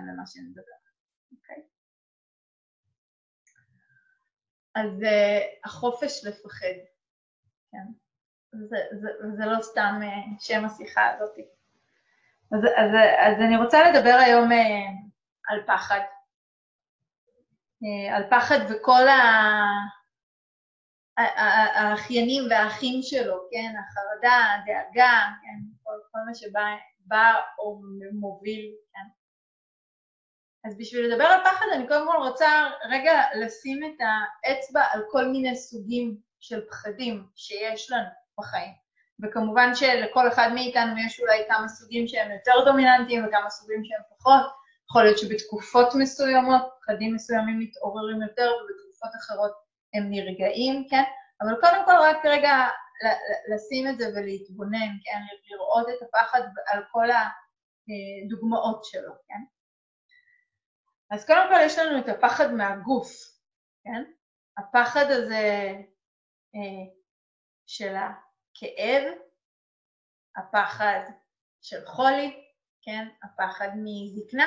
מכאן למה שנדבר. אוקיי? אז uh, החופש לפחד, כן? זה, זה, זה לא סתם uh, שם השיחה הזאת. אז, אז, אז אני רוצה לדבר היום uh, על פחד. Uh, על פחד וכל ה... האחיינים והאחים שלו, כן? החרדה, הדאגה, כן? כל, כל מה שבא או מוביל, כן? אז בשביל לדבר על פחד אני קודם כל רוצה רגע לשים את האצבע על כל מיני סוגים של פחדים שיש לנו בחיים. וכמובן שלכל אחד מאיתנו יש אולי כמה סוגים שהם יותר דומיננטיים וכמה סוגים שהם פחות. יכול להיות שבתקופות מסוימות פחדים מסוימים מתעוררים יותר ובתקופות אחרות הם נרגעים, כן? אבל קודם כל רק רגע לשים את זה ולהתבונן, כן? לראות את הפחד על כל הדוגמאות שלו, כן? אז קודם כל יש לנו את הפחד מהגוף, כן? הפחד הזה אה, של הכאב, הפחד של חולי, כן? הפחד מזקנה,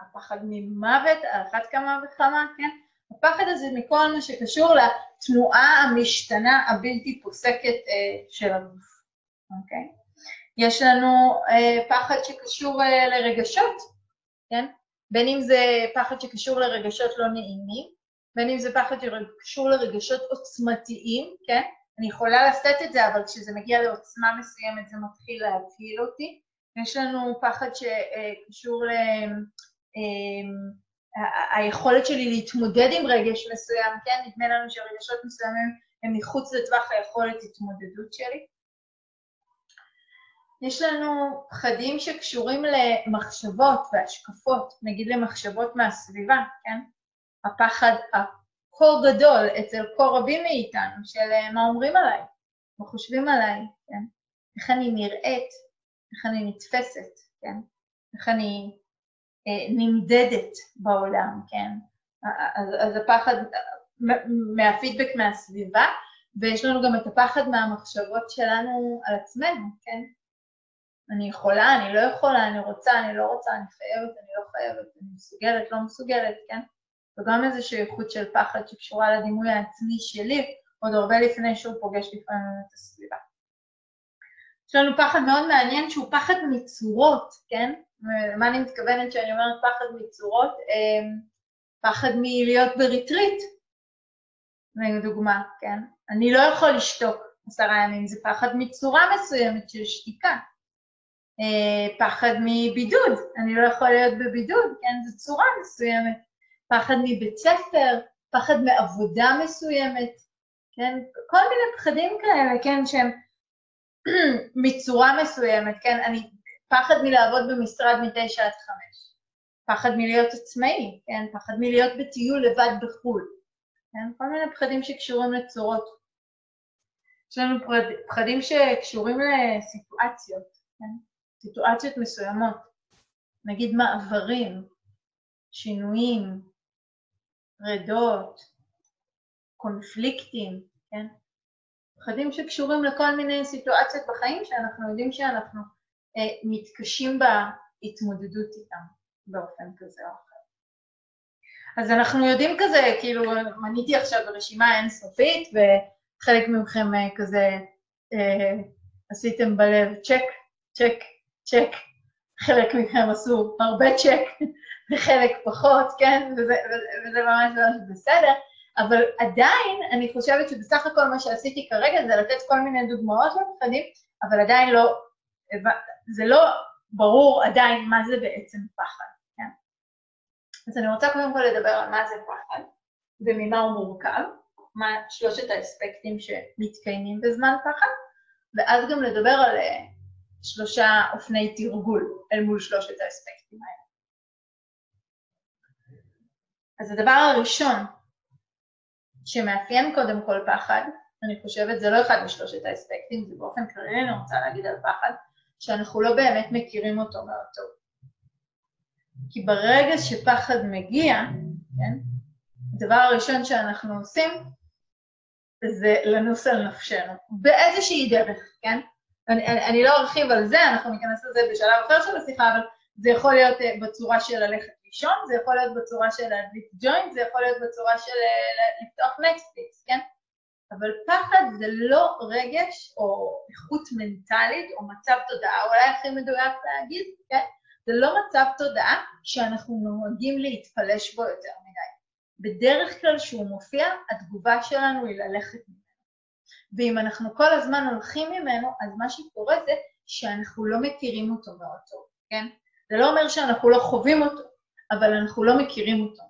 הפחד ממוות על אחת כמה וכמה, כן? הפחד הזה מכל מה שקשור לתנועה המשתנה הבלתי פוסקת אה, של הגוף, אוקיי? יש לנו אה, פחד שקשור אה, לרגשות, כן? בין אם זה פחד שקשור לרגשות לא נעימים, בין אם זה פחד שקשור לרגשות עוצמתיים, כן? אני יכולה לשאת את זה, אבל כשזה מגיע לעוצמה מסוימת זה מתחיל להבהיל אותי. יש לנו פחד שקשור ל... אמ, היכולת שלי להתמודד עם רגש מסוים, כן? נדמה לנו שרגשות מסוימים הם מחוץ לטווח היכולת התמודדות שלי. יש לנו פחדים שקשורים למחשבות והשקפות, נגיד למחשבות מהסביבה, כן? הפחד הכה גדול אצל כה רבים מאיתנו של אה, מה אומרים עליי, מה חושבים עליי, כן? איך אני נראית, איך אני נתפסת, כן? איך אני אה, נמדדת בעולם, כן? אז, אז הפחד מהפידבק מהסביבה, ויש לנו גם את הפחד מהמחשבות שלנו על עצמנו, כן? אני יכולה, אני לא יכולה, אני רוצה, אני לא רוצה, אני חייבת, אני לא חייבת, אני מסוגלת, לא מסוגלת, כן? וגם איזושהי איכות של פחד שקשורה לדימוי העצמי שלי, עוד הרבה לפני שהוא פוגש לפעמים את הסביבה. יש לנו פחד מאוד מעניין שהוא פחד מצורות, כן? ומה אני מתכוונת כשאני אומרת פחד מצורות? אמ, פחד מלהיות בריטריט, לדוגמה, כן? אני לא יכול לשתוק עשרה ימים, זה פחד מצורה מסוימת של שתיקה. אה, פחד מבידוד, אני לא יכול להיות בבידוד, כן? זו צורה מסוימת. פחד מבית ספר, פחד מעבודה מסוימת, כן? כל מיני פחדים כאלה, כן? שהם מצורה מסוימת, כן? אני, פחד מלעבוד במשרד מתשע עד חמש, פחד מלהיות עצמאי, כן? פחד מלהיות בטיול לבד בחו"ל, כן? כל מיני פחדים שקשורים לצורות. יש לנו פחדים שקשורים לסיטואציות, כן? סיטואציות מסוימות, נגיד מעברים, שינויים, פרדות, קונפליקטים, כן? פחדים שקשורים לכל מיני סיטואציות בחיים שאנחנו יודעים שאנחנו אה, מתקשים בהתמודדות איתם באופן כזה או אחר. אז אנחנו יודעים כזה, כאילו, מניתי עכשיו רשימה אינסופית, וחלק מכם אה, כזה אה, עשיתם בלב צ'ק, צ'ק, צ'ק, חלק מכם עשו הרבה צ'ק וחלק פחות, כן? וזה, וזה ממש ממש בסדר, אבל עדיין אני חושבת שבסך הכל מה שעשיתי כרגע זה לתת כל מיני דוגמאות לפחדים, אבל עדיין לא, זה לא ברור עדיין מה זה בעצם פחד, כן? אז אני רוצה קודם כל לדבר על מה זה פחד וממה הוא מורכב, מה שלושת האספקטים שמתקיימים בזמן פחד, ואז גם לדבר על שלושה אופני תרגול אל מול שלושת האספקטים האלה. אז הדבר הראשון שמאפיין קודם כל פחד, אני חושבת, זה לא אחד משלושת האספקטים, זה באופן כללי אני רוצה להגיד על פחד, שאנחנו לא באמת מכירים אותו מאוד טוב. כי ברגע שפחד מגיע, כן, הדבר הראשון שאנחנו עושים זה לנוס על נפשנו, באיזושהי דרך, כן? אני, אני, אני לא ארחיב על זה, אנחנו ניכנס לזה בשלב אחר של השיחה, אבל זה יכול להיות אה, בצורה של ללכת לישון, זה יכול להיות בצורה של להדליק ג'וינט, זה יכול להיות בצורה של אה, לפתוח נטפליקס, כן? אבל פחד זה לא רגש או איכות מנטלית או מצב תודעה, אולי הכי מדויק להגיד, כן? זה לא מצב תודעה שאנחנו נוהגים להתפלש בו יותר מדי. בדרך כלל כשהוא מופיע, התגובה שלנו היא ללכת. ואם אנחנו כל הזמן הולכים ממנו, אז מה שקורה זה שאנחנו לא מכירים אותו מאוד טוב, כן? זה לא אומר שאנחנו לא חווים אותו, אבל אנחנו לא מכירים אותו.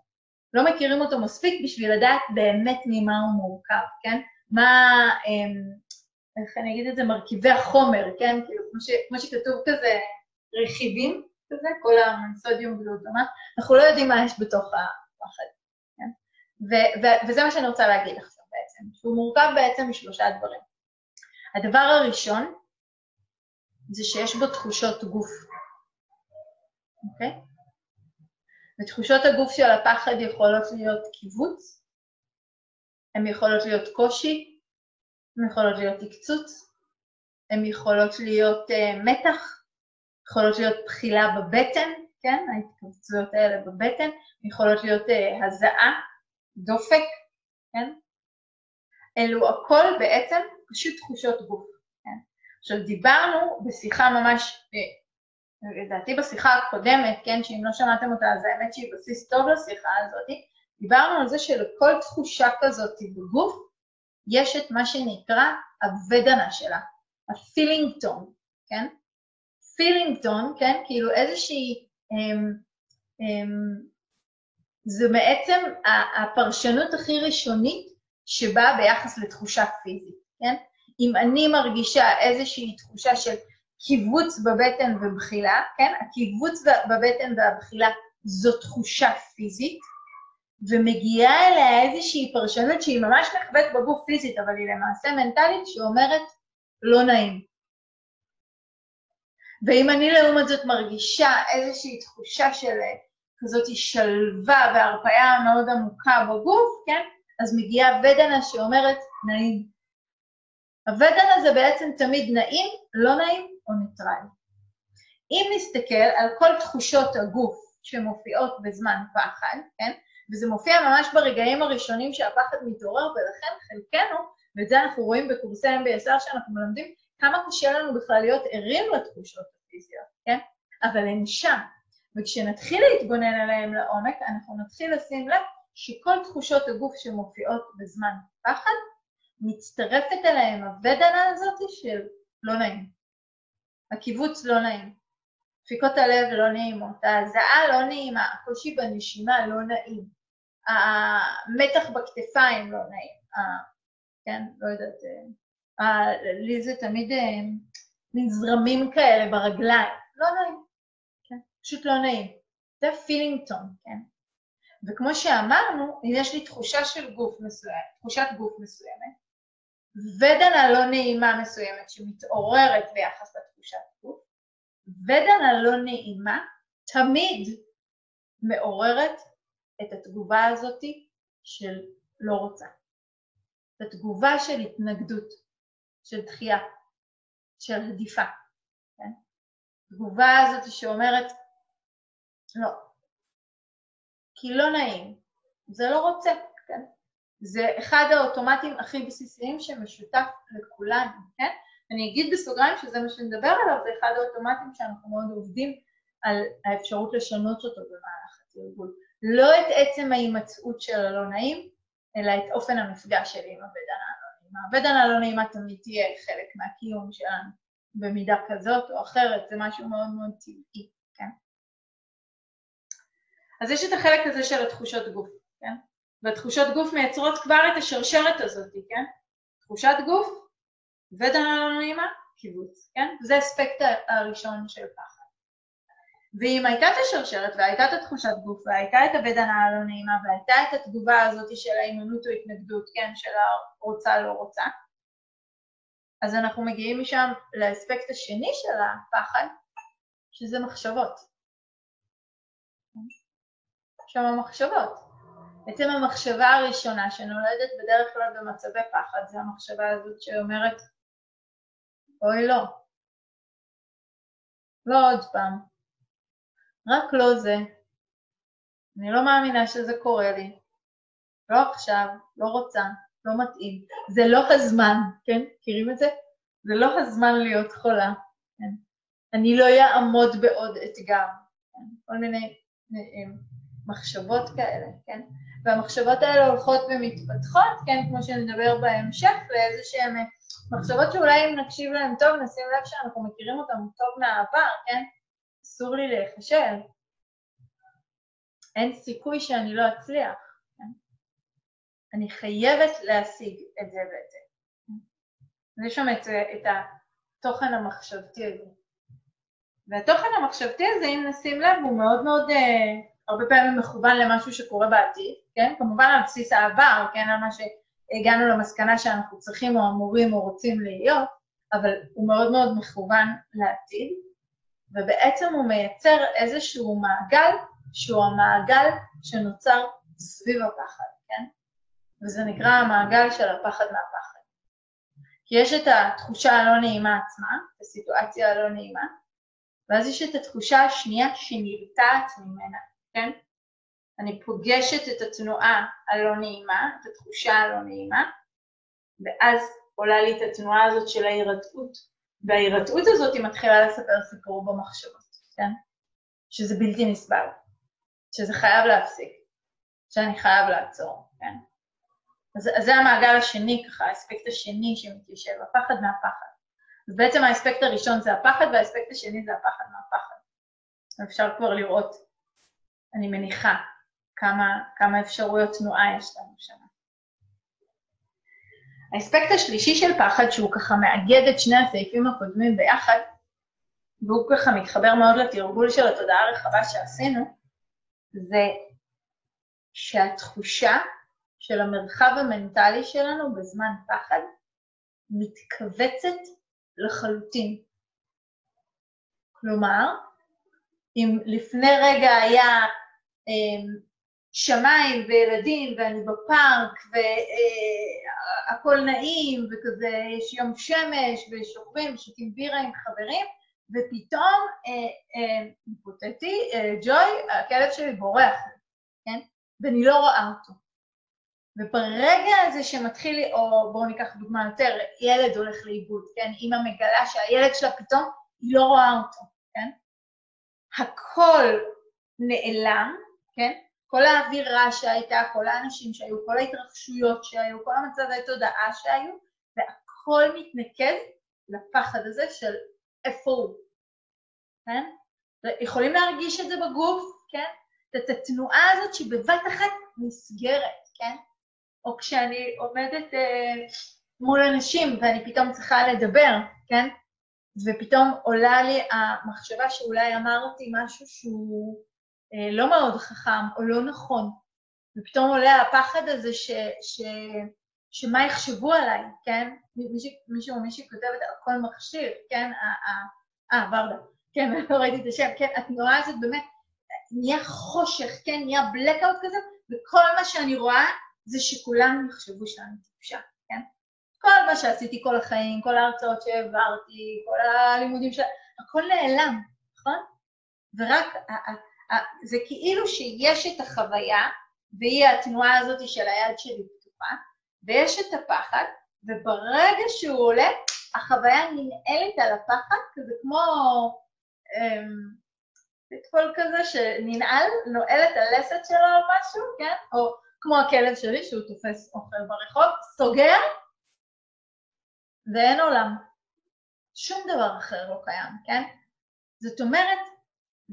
לא מכירים אותו מספיק בשביל לדעת באמת ממה הוא מורכב, כן? מה, אמ, איך אני אגיד את זה, מרכיבי החומר, כן? כאילו, כמו, ש, כמו שכתוב כזה, רכיבים כזה, כל המנסודיום גלוטומט, אנחנו לא יודעים מה יש בתוך הפחד, כן? ו, ו, וזה מה שאני רוצה להגיד עכשיו בעצם, שהוא מורכב בעצם משלושה דברים. הדבר הראשון זה שיש בו תחושות גוף, אוקיי? ותחושות הגוף של הפחד יכולות להיות קיבוץ, הן יכולות להיות קושי, הן יכולות להיות עקצוץ, הן יכולות להיות uh, מתח, יכולות להיות בחילה בבטן, כן, ההתכווצויות האלה בבטן, יכולות להיות uh, הזעה, דופק, כן? אלו הכל בעצם פשוט תחושות גוף, כן? עכשיו דיברנו בשיחה ממש, אה, לדעתי בשיחה הקודמת, כן, שאם לא שמעתם אותה אז האמת שהיא בסיס טוב לשיחה הזאת, דיברנו על זה שלכל תחושה כזאת בגוף יש את מה שנקרא הוודנה שלה, ה feeling tone, כן? feeling tone, כן? כאילו איזושהי... אמ, אמ, זה בעצם הפרשנות הכי ראשונית שבאה ביחס לתחושה פיזית, כן? אם אני מרגישה איזושהי תחושה של קיבוץ בבטן ובחילה, כן? הקיבוץ בבטן והבחילה זו תחושה פיזית, ומגיעה אליה איזושהי פרשנות שהיא ממש נחבאת בגוף פיזית, אבל היא למעשה מנטלית, שאומרת לא נעים. ואם אני לעומת זאת מרגישה איזושהי תחושה של אה, כזאת שלווה והרפאיה מאוד עמוקה בגוף, כן? אז מגיעה ודנה שאומרת נעים. הוודנה זה בעצם תמיד נעים, לא נעים או ניטרלי. אם נסתכל על כל תחושות הגוף שמופיעות בזמן פחד, כן? וזה מופיע ממש ברגעים הראשונים שהפחד מתעורר, ולכן חלקנו, ואת זה אנחנו רואים בקורסי MBSR שאנחנו מלמדים, כמה קשה לנו בכלל להיות ערים לתחושות הפיזיות, כן? אבל הן שם. וכשנתחיל להתבונן עליהן לעומק, אנחנו נתחיל לשים לב שכל תחושות הגוף שמופיעות בזמן פחד, מצטרפת אליהן הוודנה הזאת של לא נעים. הקיבוץ לא נעים. דפיקות הלב לא נעימות, ההזעה לא נעימה, הקושי בנשימה לא נעים, המתח בכתפיים לא נעים, כן, לא יודעת, לי זה תמיד אה, מין זרמים כאלה ברגליים, לא נעים, כן, פשוט לא נעים. זה פילינגטון, כן? וכמו שאמרנו, אם יש לי תחושה של גוף מסוים, תחושת גוף מסוימת, ודנה לא נעימה מסוימת שמתעוררת ביחס לתחושת גוף, ודנה לא נעימה תמיד מעוררת את התגובה הזאת של לא רוצה. את התגובה של התנגדות, של דחייה, של הדיפה, כן? התגובה הזאת שאומרת לא, כי לא נעים, זה לא רוצה, כן? זה אחד האוטומטים הכי בסיסיים שמשותף לכולנו, כן? אני אגיד בסוגריים שזה מה שנדבר עליו, זה אחד האוטומטים שאנחנו מאוד עובדים על האפשרות לשנות אותו במהלך התרגול. לא את עצם ההימצאות של הלא נעים, אלא את אופן המפגש שלי עם הוודנה הלא נעימה. הוודנה הלא נעימה תמיד תהיה חלק מהקיום שלנו במידה כזאת או אחרת, זה משהו מאוד מאוד טבעי? אז יש את החלק הזה של התחושות גוף, כן? והתחושות גוף מייצרות כבר את השרשרת הזאת, כן? תחושת גוף, נעימה, קיבוץ, כן? זה האספקט הראשון של פחד. ואם הייתה את השרשרת והייתה את התחושת גוף והייתה את הוודנה הלא נעימה והייתה את התגובה הזאת של ההימנעות או התנגדות, כן, של הרוצה לא רוצה, אז אנחנו מגיעים משם לאספקט השני של הפחד, שזה מחשבות. שם המחשבות. בעצם המחשבה הראשונה שנולדת בדרך כלל במצבי פחד זה המחשבה הזאת שאומרת, אוי לא, לא עוד פעם, רק לא זה. אני לא מאמינה שזה קורה לי. לא עכשיו, לא רוצה, לא מתאים. זה לא הזמן, כן? מכירים את זה? זה לא הזמן להיות חולה. כן? אני לא אעמוד בעוד אתגר. כן? כל מיני אה, מחשבות כאלה, כן? והמחשבות האלה הולכות ומתפתחות, כן? כמו שנדבר בהמשך, לאיזה שהן אה, מחשבות שאולי אם נקשיב להן טוב, נשים לב שאנחנו מכירים אותן טוב מהעבר, כן? אסור לי להיכשל. אין סיכוי שאני לא אצליח. כן? אני חייבת להשיג את זה ואת זה. יש שם את, את התוכן המחשבתי הזה. והתוכן המחשבתי הזה, אם נשים לב, הוא מאוד מאוד, אה, הרבה פעמים מכוון למשהו שקורה בעתיד, כן? כמובן על בסיס העבר, כן? על מה שהגענו למסקנה שאנחנו צריכים או אמורים או רוצים להיות, אבל הוא מאוד מאוד מכוון לעתיד, ובעצם הוא מייצר איזשהו מעגל שהוא המעגל שנוצר סביב הפחד, כן? וזה נקרא המעגל של הפחד מהפחד. כי יש את התחושה הלא נעימה עצמה, את הסיטואציה הלא נעימה, ואז יש את התחושה השנייה שנרתעת ממנה, כן? אני פוגשת את התנועה הלא נעימה, את התחושה הלא נעימה, ואז עולה לי את התנועה הזאת של ההירתעות, וההירתעות הזאת היא מתחילה לספר סיפור במחשבות, כן? שזה בלתי נסבל. שזה חייב להפסיק, שאני חייב לעצור, כן? אז, אז זה המעגל השני ככה, האספקט השני שמתיישב, הפחד מהפחד. אז בעצם האספקט הראשון זה הפחד והאספקט השני זה הפחד מהפחד. אפשר כבר לראות, אני מניחה, כמה, כמה אפשרויות תנועה יש לנו שם. האספקט השלישי של פחד, שהוא ככה מאגד את שני הסעיפים הקודמים ביחד, והוא ככה מתחבר מאוד לתרגול של התודעה הרחבה שעשינו, זה שהתחושה של המרחב המנטלי שלנו בזמן פחד מתכווצת לחלוטין. כלומר, אם לפני רגע היה שמיים וילדים ואני בפארק והכל אה, נעים וכזה יש יום שמש ושוכבים ושותים בירה עם חברים, ופתאום, אה, אה, היפותטי, אה, ג'וי, הכלב שלי בורח, כן? ואני לא רואה אותו. וברגע הזה שמתחיל, לי, או בואו ניקח דוגמה יותר, ילד הולך לאיבוד, כן? אימא מגלה שהילד שלה פתאום, היא לא רואה אותו, כן? הכל נעלם, כן? כל האווירה שהייתה, כל האנשים שהיו, כל ההתרחשויות שהיו, כל המצבי תודעה שהיו, והכל מתנקז לפחד הזה של איפה הוא, כן? יכולים להרגיש את זה בגוף, כן? את התנועה הזאת שבבת אחת נסגרת, כן? או כשאני עומדת אה, מול אנשים ואני פתאום צריכה לדבר, כן? ופתאום עולה לי המחשבה שאולי אמרתי משהו שהוא לא מאוד חכם או לא נכון, ופתאום עולה הפחד הזה ש, ש, שמה יחשבו עליי, כן? מישהו או מישהי כותבת, הכל מכשיר, כן? אה, ורדה, כן, לא ראיתי את השם, כן, התנועה הזאת באמת, נהיה חושך, כן, נהיה בלקאוט כזה, וכל מה שאני רואה זה שכולם יחשבו שאני טיפשה, כן? כל מה שעשיתי כל החיים, כל ההרצאות שהעברתי, כל הלימודים של... הכל נעלם, נכון? ורק, זה כאילו שיש את החוויה, והיא התנועה הזאת של היד שלי פתוחה, ויש את הפחד, וברגע שהוא עולה, החוויה ננעלת על הפחד, כזה כמו פטפול אמ, כזה שננעל, נועל את הלסת שלו או משהו, כן? או כמו הכלב שלי שהוא תופס אוכל ברחוב, סוגר, ואין עולם. שום דבר אחר לא קיים, כן? זאת אומרת,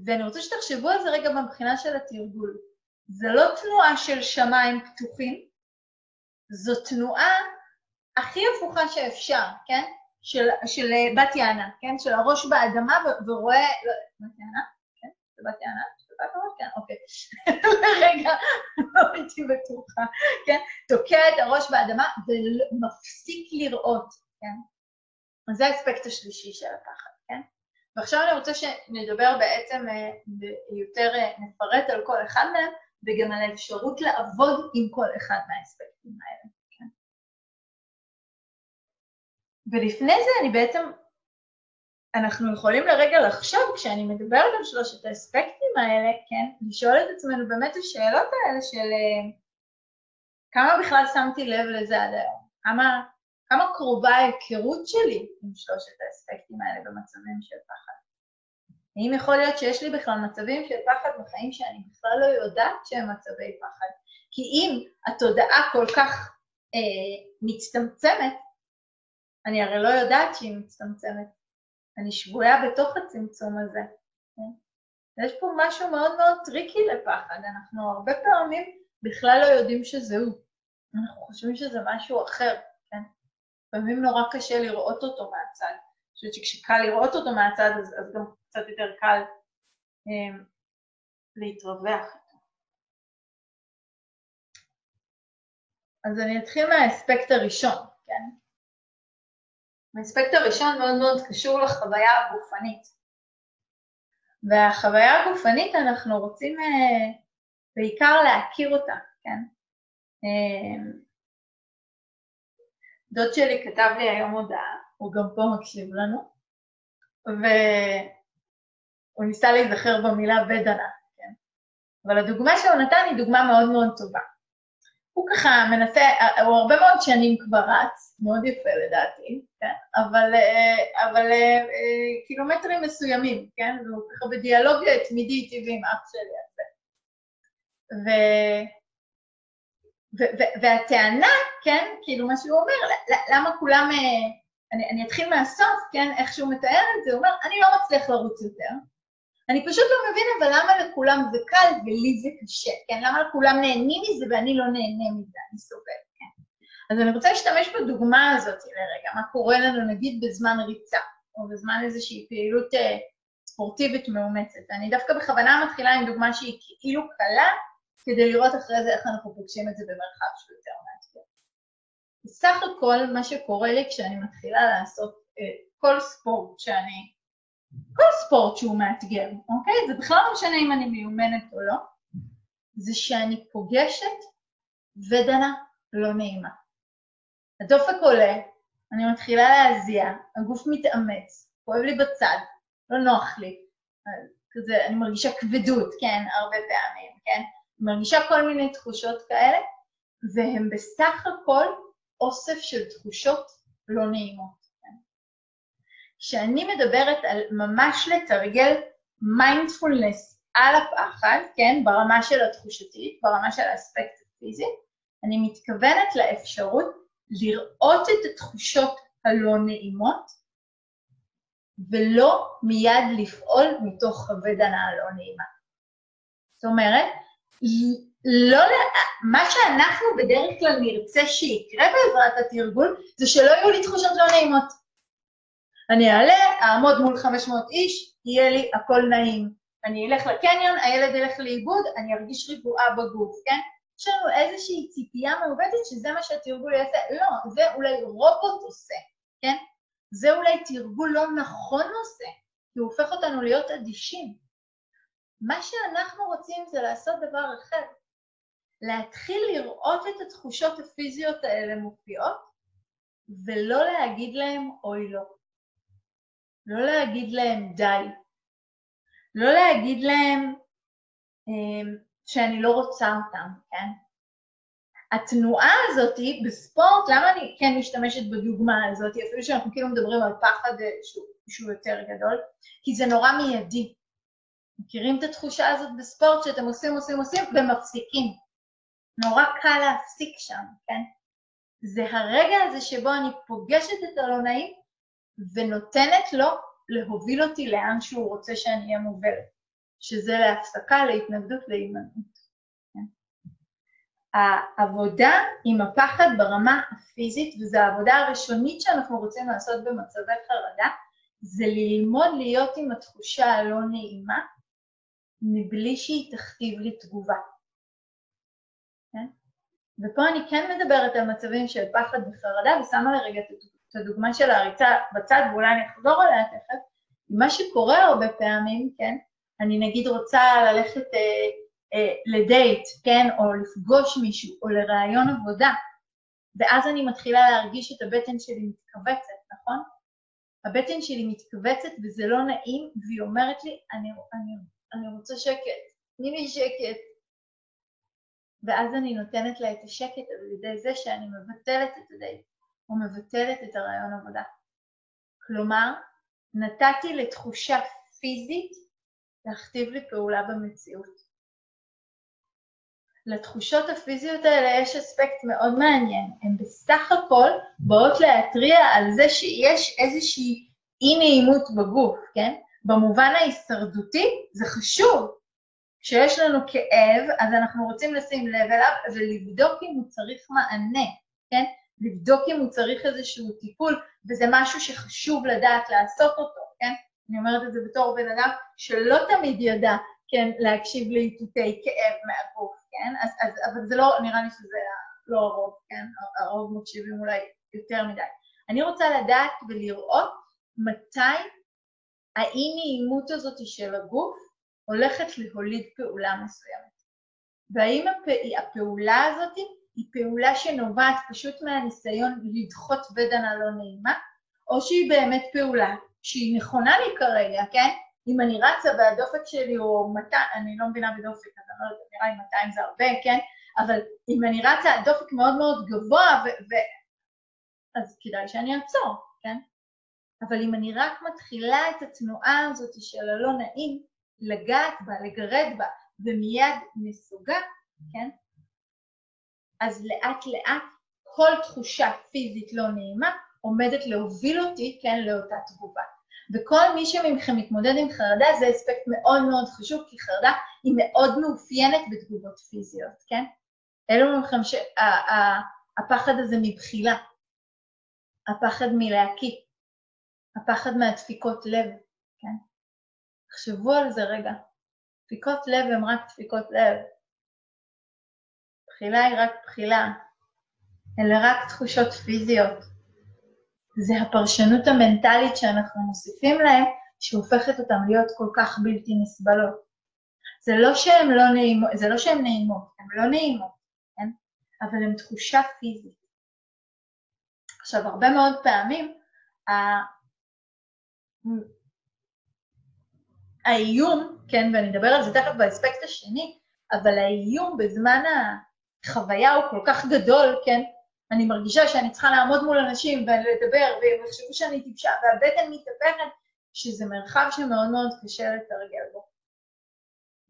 ואני רוצה שתחשבו על זה רגע מבחינה של התרגול. זה לא תנועה של שמיים פתוחים, זו תנועה הכי הפוכה שאפשר, כן? של, של בת יענה, כן? של הראש באדמה ורואה... לא, בת יענה? כן? זה בת יענה? כן, אוקיי. רגע, לא הייתי בטוחה, כן? תוקע את הראש באדמה ומפסיק לראות, כן? אז זה האספקט השלישי של הפחד? ועכשיו אני רוצה שנדבר בעצם אה, יותר, אה, נפרט על כל אחד מהם, וגם על האפשרות לעבוד עם כל אחד מהאספקטים האלה. ולפני זה אני בעצם אנחנו יכולים לרגע לחשוב, כשאני מדברת על שלושת האספקטים האלה, כן, לשאול את עצמנו באמת השאלות האלה של אה, כמה בכלל שמתי לב לזה עד היום, כמה, כמה קרובה ההיכרות שלי עם שלושת האספקטים האלה במצבים של פחד. האם יכול להיות שיש לי בכלל מצבים של פחד בחיים שאני בכלל לא יודעת שהם מצבי פחד? כי אם התודעה כל כך אה, מצטמצמת, אני הרי לא יודעת שהיא מצטמצמת. אני שבויה בתוך הצמצום הזה. כן? יש פה משהו מאוד מאוד טריקי לפחד, אנחנו הרבה פעמים בכלל לא יודעים שזה הוא. אנחנו חושבים שזה משהו אחר? לפעמים נורא קשה לראות אותו מהצד. אני חושבת שכשקל לראות אותו מהצד, אז, אז גם קצת יותר קל um, להתרווח. אז אני אתחיל מהאספקט הראשון, כן? האספקט הראשון מאוד מאוד קשור לחוויה הגופנית. והחוויה הגופנית אנחנו רוצים uh, בעיקר להכיר אותה, כן? Uh, דוד שלי כתב לי היום הודעה, הוא גם פה מקשיב לנו, והוא ניסה להיזכר במילה בדנה, כן? אבל הדוגמה שהוא נתן היא דוגמה מאוד מאוד טובה. הוא ככה מנסה, הוא הרבה מאוד שנים כבר רץ, מאוד יפה לדעתי, כן? אבל, אה, אבל אה, קילומטרים מסוימים, כן? והוא ככה בדיאלוג תמידי טבעי עם אח שלי על זה. והטענה, כן, כאילו מה שהוא אומר, למה כולם, אה, אני, אני אתחיל מהסוף, כן, איך שהוא מתאר את זה, הוא אומר, אני לא מצליח לרוץ יותר, אני פשוט לא מבין אבל למה לכולם זה קל ולי זה קשה, כן? למה לכולם נהנים מזה ואני לא נהנה מזה, אני סובל, כן? אז אני רוצה להשתמש בדוגמה הזאת לרגע, מה קורה לנו נגיד בזמן ריצה, או בזמן איזושהי פעילות אה, ספורטיבית מאומצת. אני דווקא בכוונה מתחילה עם דוגמה שהיא כאילו קלה, כדי לראות אחרי זה איך אנחנו פוגשים את זה במרחב שהוא יותר מאתגר. בסך הכל מה שקורה לי כשאני מתחילה לעשות אה, כל ספורט שאני כל ספורט שהוא מאתגר, אוקיי? זה בכלל לא משנה אם אני מיומנת או לא, זה שאני פוגשת ודנה לא נעימה. הדופק עולה, אני מתחילה להזיע, הגוף מתאמץ, כואב לי בצד, לא נוח לי, כזה, אני מרגישה כבדות, כן, הרבה פעמים, כן? מרגישה כל מיני תחושות כאלה, והן בסך הכל אוסף של תחושות לא נעימות. כשאני מדברת על ממש לתרגל מיינדפולנס על הפחד, כן, ברמה של התחושתית, ברמה של האספקט הפיזי, אני מתכוונת לאפשרות לראות את התחושות הלא נעימות, ולא מיד לפעול מתוך הוודנה הלא נעימה. זאת אומרת, לא, מה שאנחנו בדרך כלל נרצה שיקרה בעזרת התרגול, זה שלא יהיו לי תחושות לא נעימות. אני אעלה, אעמוד מול 500 איש, יהיה לי הכל נעים. אני אלך לקניון, הילד ילך לאיבוד, אני ארגיש ריבועה בגוף, כן? יש לנו איזושהי ציפייה מעובדת שזה מה שהתרגול יעשה. לא, זה אולי רובוט עושה, כן? זה אולי תרגול לא נכון עושה, כי הוא הופך אותנו להיות אדישים. מה שאנחנו רוצים זה לעשות דבר אחר, להתחיל לראות את התחושות הפיזיות האלה מופיעות, ולא להגיד להם אוי לא. לא להגיד להם די, לא להגיד להם אה, שאני לא רוצה אותם, כן? התנועה הזאת בספורט, למה אני כן משתמשת בדוגמה הזאת, אפילו שאנחנו כאילו מדברים על פחד אה, שהוא, שהוא יותר גדול? כי זה נורא מיידי. מכירים את התחושה הזאת בספורט שאתם עושים, עושים, עושים ומפסיקים. נורא קל להפסיק שם, כן? זה הרגע הזה שבו אני פוגשת את הלא נעים ונותנת לו להוביל אותי לאן שהוא רוצה שאני אהיה מובלת, שזה להפסקה, להתנגדות, להימנעות. כן? העבודה עם הפחד ברמה הפיזית, וזו העבודה הראשונית שאנחנו רוצים לעשות במצבי חרדה, זה ללמוד להיות עם התחושה הלא נעימה, מבלי שהיא תכתיב לי תגובה. כן? ופה אני כן מדברת על מצבים של פחד וחרדה, ושמה לרגע את הדוגמה של הריצה בצד, ואולי אני אחזור עליה תכף, מה שקורה הרבה פעמים, כן, אני נגיד רוצה ללכת אה, אה, לדייט, כן, או לפגוש מישהו, או לראיון עבודה, ואז אני מתחילה להרגיש את הבטן שלי מתכווצת, נכון? הבטן שלי מתכווצת וזה לא נעים, והיא אומרת לי, אני, אני, אני רוצה שקט, תני לי שקט. ואז אני נותנת לה את השקט על ידי זה שאני מבטלת את הדייט, או מבטלת את הרעיון עבודה. כלומר, נתתי לתחושה פיזית להכתיב לי פעולה במציאות. לתחושות הפיזיות האלה יש אספקט מאוד מעניין. הן בסך הכל באות להתריע על זה שיש איזושהי אי-נעימות בגוף, כן? במובן ההישרדותי זה חשוב. כשיש לנו כאב, אז אנחנו רוצים לשים לב אליו ולבדוק אם הוא צריך מענה, כן? לבדוק אם הוא צריך איזשהו טיפול, וזה משהו שחשוב לדעת לעשות אותו, כן? אני אומרת את זה בתור בן אדם שלא תמיד ידע, כן, להקשיב לאיתותי כאב מהגוף, כן? אז, אז, אבל זה לא, נראה לי שזה לא הרוב, כן? הרוב מקשיבים אולי יותר מדי. אני רוצה לדעת ולראות מתי האי-נעימות הזאת של הגוף הולכת להוליד פעולה מסוימת. והאם הפעולה הזאת היא פעולה שנובעת פשוט מהניסיון לדחות ודנה לא נעימה, או שהיא באמת פעולה שהיא נכונה לי כרגע, כן? אם אני רצה והדופק שלי הוא 200, אני לא מבינה בדופק, אז אני לא יודעת, נראה לי 200 זה הרבה, כן? אבל אם אני רצה, הדופק מאוד מאוד גבוה, ו... ו... אז כדאי שאני אעצור, כן? אבל אם אני רק מתחילה את התנועה הזאת של הלא נעים, לגעת בה, לגרד בה, ומיד נסוגה, כן? אז לאט לאט כל תחושה פיזית לא נעימה עומדת להוביל אותי, כן, לאותה תגובה. וכל מי שמכם מתמודד עם חרדה זה אספקט מאוד מאוד חשוב, כי חרדה היא מאוד מאופיינת בתגובות פיזיות, כן? אלו מכם שהפחד הזה מבחילה, הפחד מלהקיא, הפחד מהדפיקות לב, כן? תחשבו על זה רגע. דפיקות לב הן רק דפיקות לב. בחילה היא רק בחילה. אלה רק תחושות פיזיות. זה הפרשנות המנטלית שאנחנו מוסיפים להם, שהופכת אותם להיות כל כך בלתי נסבלות. זה לא שהן לא נעימות, זה לא שהן נעימות, הן לא נעימות, כן? אבל הן תחושה פיזית. עכשיו, הרבה מאוד פעמים, האיום, כן, ואני אדבר על זה תכף באספקט השני, אבל האיום בזמן החוויה הוא כל כך גדול, כן? אני מרגישה שאני צריכה לעמוד מול אנשים ולדבר, והם יחשבו שאני טיפשה, והבטן מתהפכת, שזה מרחב שמאוד מאוד קשה לתרגל בו.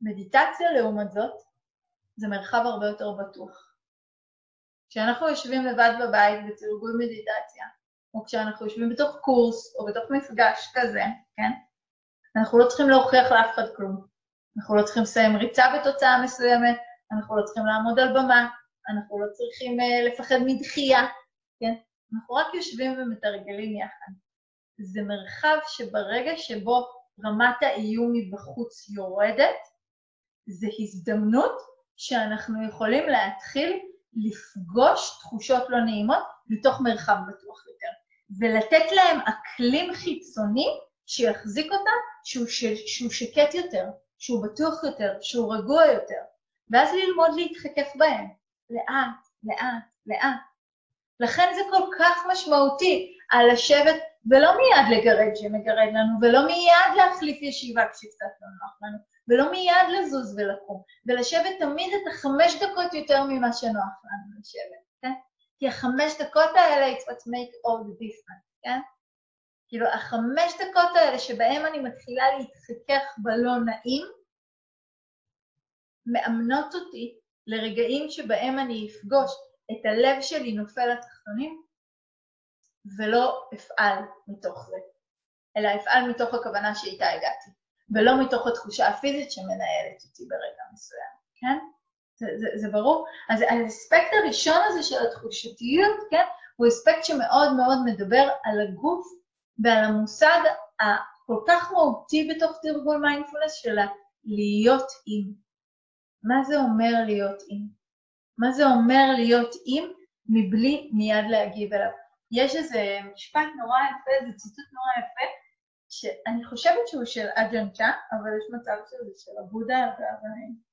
מדיטציה, לעומת זאת, זה מרחב הרבה יותר בטוח. כשאנחנו יושבים לבד בבית בתרגול מדיטציה, או כשאנחנו יושבים בתוך קורס או בתוך מפגש כזה, כן? אנחנו לא צריכים להוכיח לאף אחד כלום. אנחנו לא צריכים לסיים ריצה בתוצאה מסוימת, אנחנו לא צריכים לעמוד על במה, אנחנו לא צריכים uh, לפחד מדחייה, כן? אנחנו רק יושבים ומתרגלים יחד. זה מרחב שברגע שבו רמת האיום מבחוץ יורדת, זה הזדמנות שאנחנו יכולים להתחיל לפגוש תחושות לא נעימות מתוך מרחב בטוח יותר, ולתת להם אקלים חיצוני שיחזיק אותם, שהוא, ש... שהוא שקט יותר, שהוא בטוח יותר, שהוא רגוע יותר, ואז ללמוד להתחכך בהם, לאט, לאט, לאט. לכן זה כל כך משמעותי על לשבת, ולא מיד לגרד שמגרד לנו, ולא מיד להחליף ישיבה כשקצת לא נוח לנו, ולא מיד לזוז ולקום, ולשבת תמיד את החמש דקות יותר ממה שנוח לנו לשבת, כן? כי החמש דקות האלה, it's what make all the difference, כן? כאילו, החמש דקות האלה שבהם אני מתחילה להתחכך בלא נעים, מאמנות אותי לרגעים שבהם אני אפגוש את הלב שלי נופל לתחתונים, ולא אפעל מתוך זה, אלא אפעל מתוך הכוונה שאיתה הגעתי, ולא מתוך התחושה הפיזית שמנהלת אותי ברגע מסוים, כן? זה, זה, זה ברור? אז האספקט הראשון הזה של התחושתיות, כן, הוא אספקט שמאוד מאוד מדבר על הגוף ועל המושג הכל כך מהותי בתוך תרגול מיינדפולנס של להיות עם. מה זה אומר להיות עם? מה זה אומר להיות עם מבלי מיד להגיב אליו? יש איזה משפט נורא יפה, איזה ציטוט נורא יפה, שאני חושבת שהוא של אג'נצ'ה, אבל יש מצב שזה של אבודה, ואני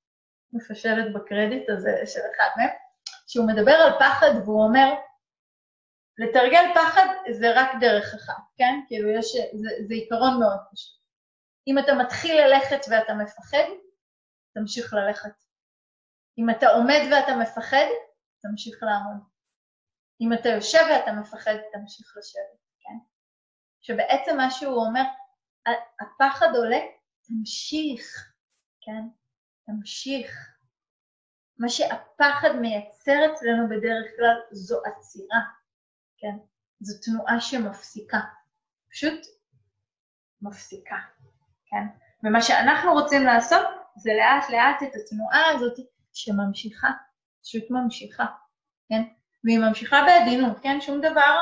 מפשלת בקרדיט הזה של אחד מהם, שהוא מדבר על פחד והוא אומר, לתרגל פחד זה רק דרך אחת, כן? כאילו יש, זה, זה עיקרון מאוד פשוט. אם אתה מתחיל ללכת ואתה מפחד, תמשיך ללכת. אם אתה עומד ואתה מפחד, תמשיך לעמוד. אם אתה יושב ואתה מפחד, תמשיך לשבת, כן? שבעצם מה שהוא אומר, הפחד עולה, תמשיך, כן? תמשיך. מה שהפחד מייצר אצלנו בדרך כלל זו עצירה, כן? זו תנועה שמפסיקה, פשוט מפסיקה, כן? ומה שאנחנו רוצים לעשות זה לאט לאט את התנועה הזאת שממשיכה, פשוט ממשיכה, כן? והיא ממשיכה בעדינות, כן? שום דבר,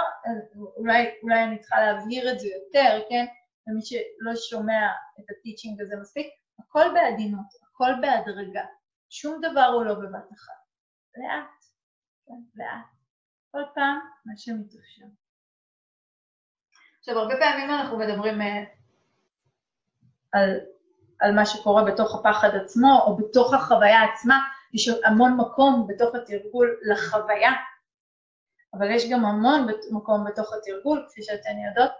אולי, אולי אני צריכה להבהיר את זה יותר, כן? למי שלא שומע את הטיצ'ינג הזה מספיק, הכל בעדינות, הכל בהדרגה, שום דבר הוא לא בבת אחת. לאט, כן, לאט. כל פעם מה שמתאפשר. עכשיו, הרבה פעמים אנחנו מדברים uh, על, על מה שקורה בתוך הפחד עצמו, או בתוך החוויה עצמה, יש המון מקום בתוך התרגול לחוויה, אבל יש גם המון מקום בתוך התרגול, כפי שאתן יודעות,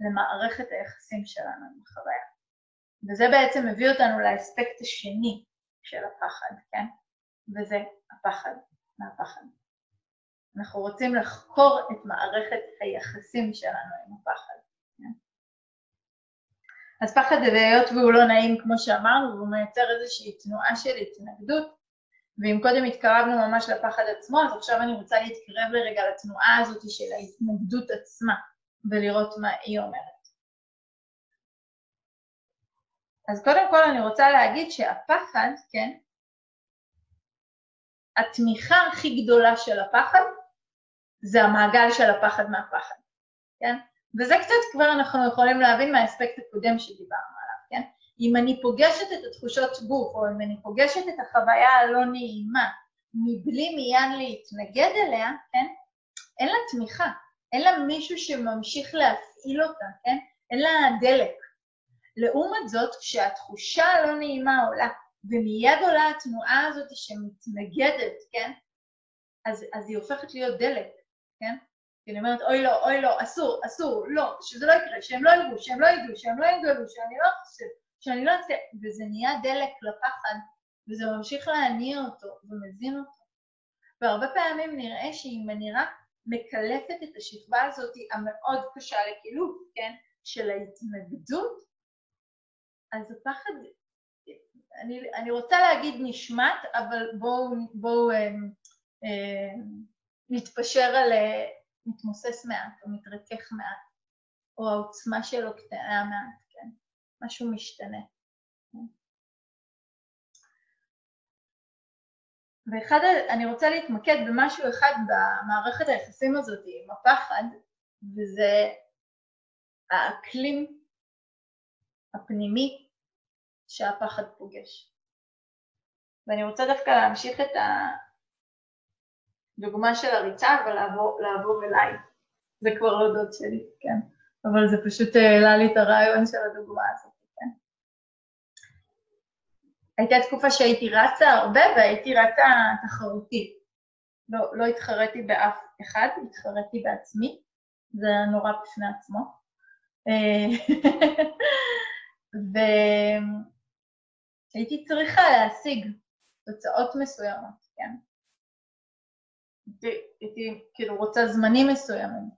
למערכת היחסים שלנו עם החוויה. וזה בעצם מביא אותנו לאספקט השני של הפחד, כן? וזה הפחד מהפחד. אנחנו רוצים לחקור את מערכת היחסים שלנו עם הפחד. כן? אז פחד היות והוא לא נעים כמו שאמרנו, והוא מייצר איזושהי תנועה של התנגדות, ואם קודם התקרבנו ממש לפחד עצמו, אז עכשיו אני רוצה להתקרב לרגע לתנועה הזאת של ההתנגדות עצמה, ולראות מה היא אומרת. אז קודם כל אני רוצה להגיד שהפחד, כן, התמיכה הכי גדולה של הפחד זה המעגל של הפחד מהפחד, כן? וזה קצת כבר אנחנו יכולים להבין מהאספקט הקודם שדיברנו עליו, כן? אם אני פוגשת את התחושות גוף, או אם אני פוגשת את החוויה הלא נעימה, מבלי מיד להתנגד אליה, כן? אין לה תמיכה, אין לה מישהו שממשיך להפעיל אותה, כן? אין לה דלק. לעומת זאת, כשהתחושה הלא נעימה עולה, ומיד עולה התנועה הזאת שמתנגדת, כן? אז, אז היא הופכת להיות דלק, כן? כי אני אומרת, אוי לא, אוי לא, אסור, אסור, לא, שזה לא יקרה, שהם לא ידעו, שהם לא ידעו, שהם לא יגלו, שאני לא חושב, שאני לא אצא, וזה נהיה דלק לפחד, וזה ממשיך להניע אותו ומזין אותו. והרבה פעמים נראה שאם אני רק מקלפת את השכבה הזאת המאוד קשה לקילוף, כן, של ההתנגדות, אז הפחד, אני, אני רוצה להגיד נשמט, אבל בואו בוא, אה, אה, נתפשר על אה, מתמוסס מעט או מתרכך מעט, או העוצמה שלו קטנה מעט, כן, משהו משתנה. ואחד, אני רוצה להתמקד במשהו אחד במערכת היחסים הזאת עם הפחד, וזה האקלים הפנימי שהפחד פוגש. ואני רוצה דווקא להמשיך את הדוגמה של הריצה ולעבור לעבור אליי. זה כבר לא דוד שלי, כן, אבל זה פשוט העלה לי את הרעיון של הדוגמה הזאת. הייתה תקופה שהייתי רצה הרבה והייתי רצה תחרותי. לא, לא התחרתי באף אחד, התחרתי בעצמי, זה נורא בפני עצמו. והייתי צריכה להשיג תוצאות מסוימות, כן? הייתי כאילו רוצה זמנים מסוימים.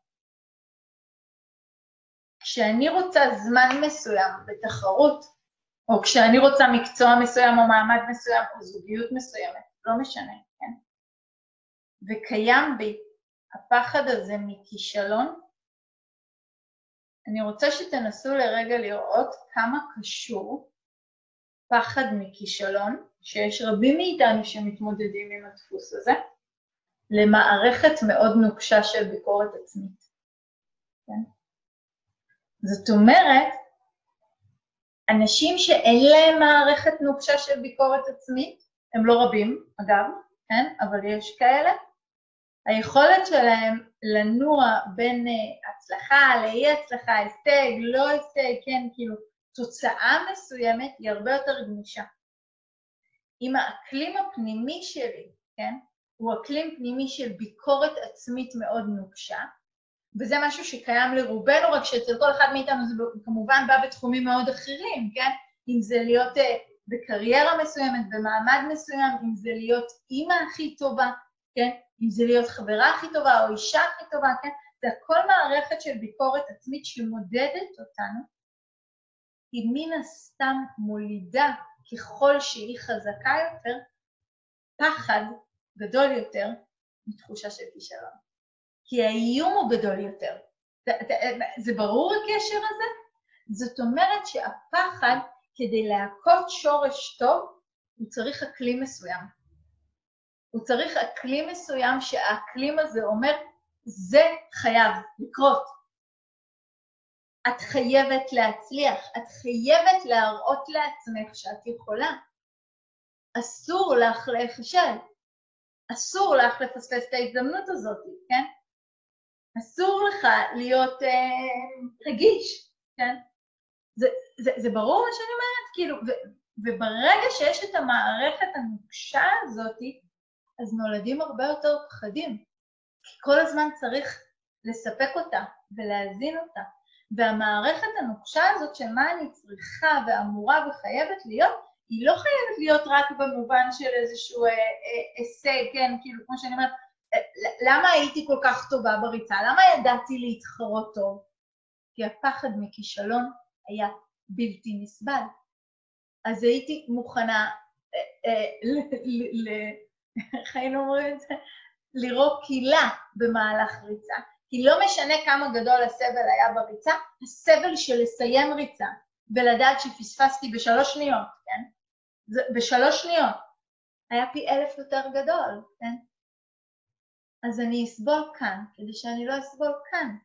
כשאני רוצה זמן מסוים בתחרות, או כשאני רוצה מקצוע מסוים או מעמד מסוים או זוגיות מסוימת, לא משנה, כן? וקיים בי הפחד הזה מכישלון, אני רוצה שתנסו לרגע לראות כמה קשור פחד מכישלון, שיש רבים מאיתנו שמתמודדים עם הדפוס הזה, למערכת מאוד נוקשה של ביקורת עצמית. כן? זאת אומרת, אנשים שאין להם מערכת נוקשה של ביקורת עצמית, הם לא רבים, אגב, כן? אבל יש כאלה, היכולת שלהם לנוע בין uh, הצלחה לאי הצלחה, הישג, לא הישג, כן, כאילו, תוצאה מסוימת היא הרבה יותר גמישה. אם האקלים הפנימי שלי, כן, הוא אקלים פנימי של ביקורת עצמית מאוד נוקשה, וזה משהו שקיים לרובנו, רק שאצל כל אחד מאיתנו זה כמובן בא בתחומים מאוד אחרים, כן? אם זה להיות uh, בקריירה מסוימת, במעמד מסוים, אם זה להיות אימא הכי טובה, כן? אם זה להיות חברה הכי טובה או אישה הכי טובה, כן? זה הכל מערכת של ביקורת עצמית שמודדת אותנו, היא מן הסתם מולידה ככל שהיא חזקה יותר, פחד גדול יותר מתחושה של כישלון. כי האיום הוא גדול יותר. זה, ברור הקשר הזה? זאת אומרת שהפחד, כדי להכות שורש טוב, הוא צריך אקלים מסוים. הוא צריך אקלים מסוים שהאקלים הזה אומר, זה חייב לקרות. את חייבת להצליח, את חייבת להראות לעצמך שאת יכולה. אסור לך להיכשל, אסור לך לפספס את ההזדמנות הזאת, כן? אסור לך להיות אה, רגיש, כן? זה, זה, זה ברור מה שאני אומרת? כאילו, ו, וברגע שיש את המערכת הנוקשה הזאת, אז נולדים הרבה יותר פחדים. כי כל הזמן צריך לספק אותה ולהזין אותה. והמערכת הנוקשה הזאת של מה אני צריכה ואמורה וחייבת להיות, היא לא חייבת להיות רק במובן של איזשהו אה, אה, הישג, כן, כאילו, כמו שאני אומרת, אה, למה הייתי כל כך טובה בריצה? למה ידעתי להתחרות טוב? כי הפחד מכישלון היה בלתי נסבל. אז הייתי מוכנה, איך היינו אומרים את זה? לירוק קהילה במהלך ריצה. כי לא משנה כמה גדול הסבל היה בריצה, הסבל של לסיים ריצה ולדעת שפספסתי בשלוש שניות, כן? זה, בשלוש שניות, היה פי אלף יותר גדול, כן? אז אני אסבול כאן, כדי שאני לא אסבול כאן.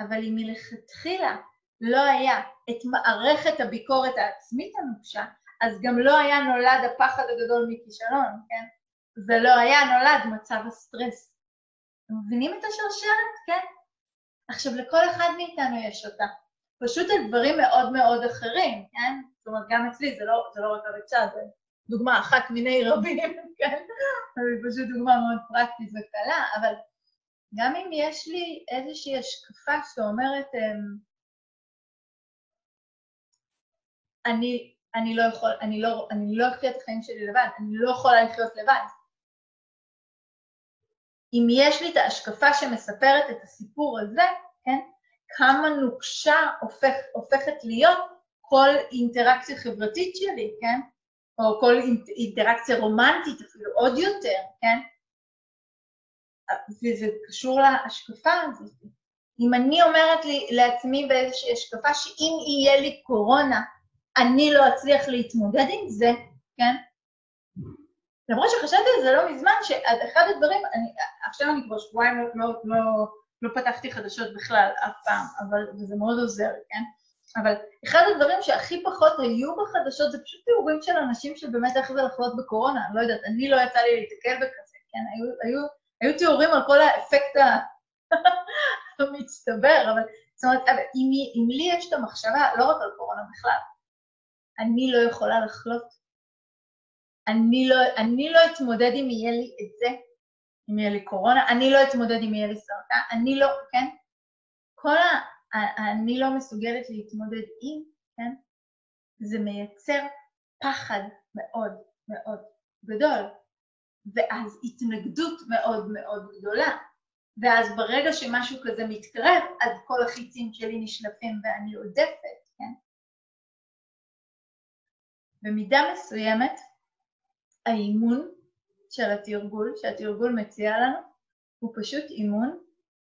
אבל אם מלכתחילה לא היה את מערכת הביקורת העצמית הנוקשה, אז גם לא היה נולד הפחד הגדול מכישלון, כן? ולא היה נולד מצב הסטרס. אתם מבינים את השרשרת? כן. עכשיו, לכל אחד מאיתנו יש אותה. פשוט על דברים מאוד מאוד אחרים, כן? זאת אומרת, גם אצלי זה לא, זה לא רק הריצה, זה דוגמה אחת מיני רבים, כן? היא פשוט דוגמה מאוד פרקטית וקלה, אבל גם אם יש לי איזושהי השקפה שאומרת, אמ, אני, אני לא יכול, אני לא, אני לא אחיה את החיים שלי לבד, אני לא יכולה לחיות לבד. אם יש לי את ההשקפה שמספרת את הסיפור הזה, כן, כמה נוקשה הופך, הופכת להיות כל אינטראקציה חברתית שלי, כן? או כל אינטראקציה רומנטית אפילו עוד יותר, כן? וזה קשור להשקפה הזאת. אם אני אומרת לי, לעצמי באיזושהי השקפה שאם יהיה לי קורונה, אני לא אצליח להתמודד עם זה, כן? למרות שחשבתי על זה לא מזמן, שאחד הדברים, אני, עכשיו אני כבר שבועיים לא, לא, לא, לא פתחתי חדשות בכלל אף פעם, אבל, וזה מאוד עוזר, כן? אבל אחד הדברים שהכי פחות היו בחדשות זה פשוט תיאורים של אנשים שבאמת איך זה לחלות בקורונה, אני לא יודעת, אני לא יצא לי להתקל בכזה, כן? היו, היו, היו תיאורים על כל האפקט המצטבר, אבל זאת אומרת, אבל אם, אם לי יש את המחשבה, לא רק על קורונה בכלל, אני לא יכולה לחלות אני לא, אני לא אתמודד אם יהיה לי את זה, אם יהיה לי קורונה, אני לא אתמודד אם יהיה לי סרטן, אני לא, כן? כל ה... אני לא מסוגלת להתמודד עם, כן? זה מייצר פחד מאוד מאוד גדול, ואז התנגדות מאוד מאוד גדולה, ואז ברגע שמשהו כזה מתקרב, אז כל החיצים שלי נשלפים ואני עודפת? במידה מסוימת, האימון של התרגול, שהתרגול מציע לנו, הוא פשוט אימון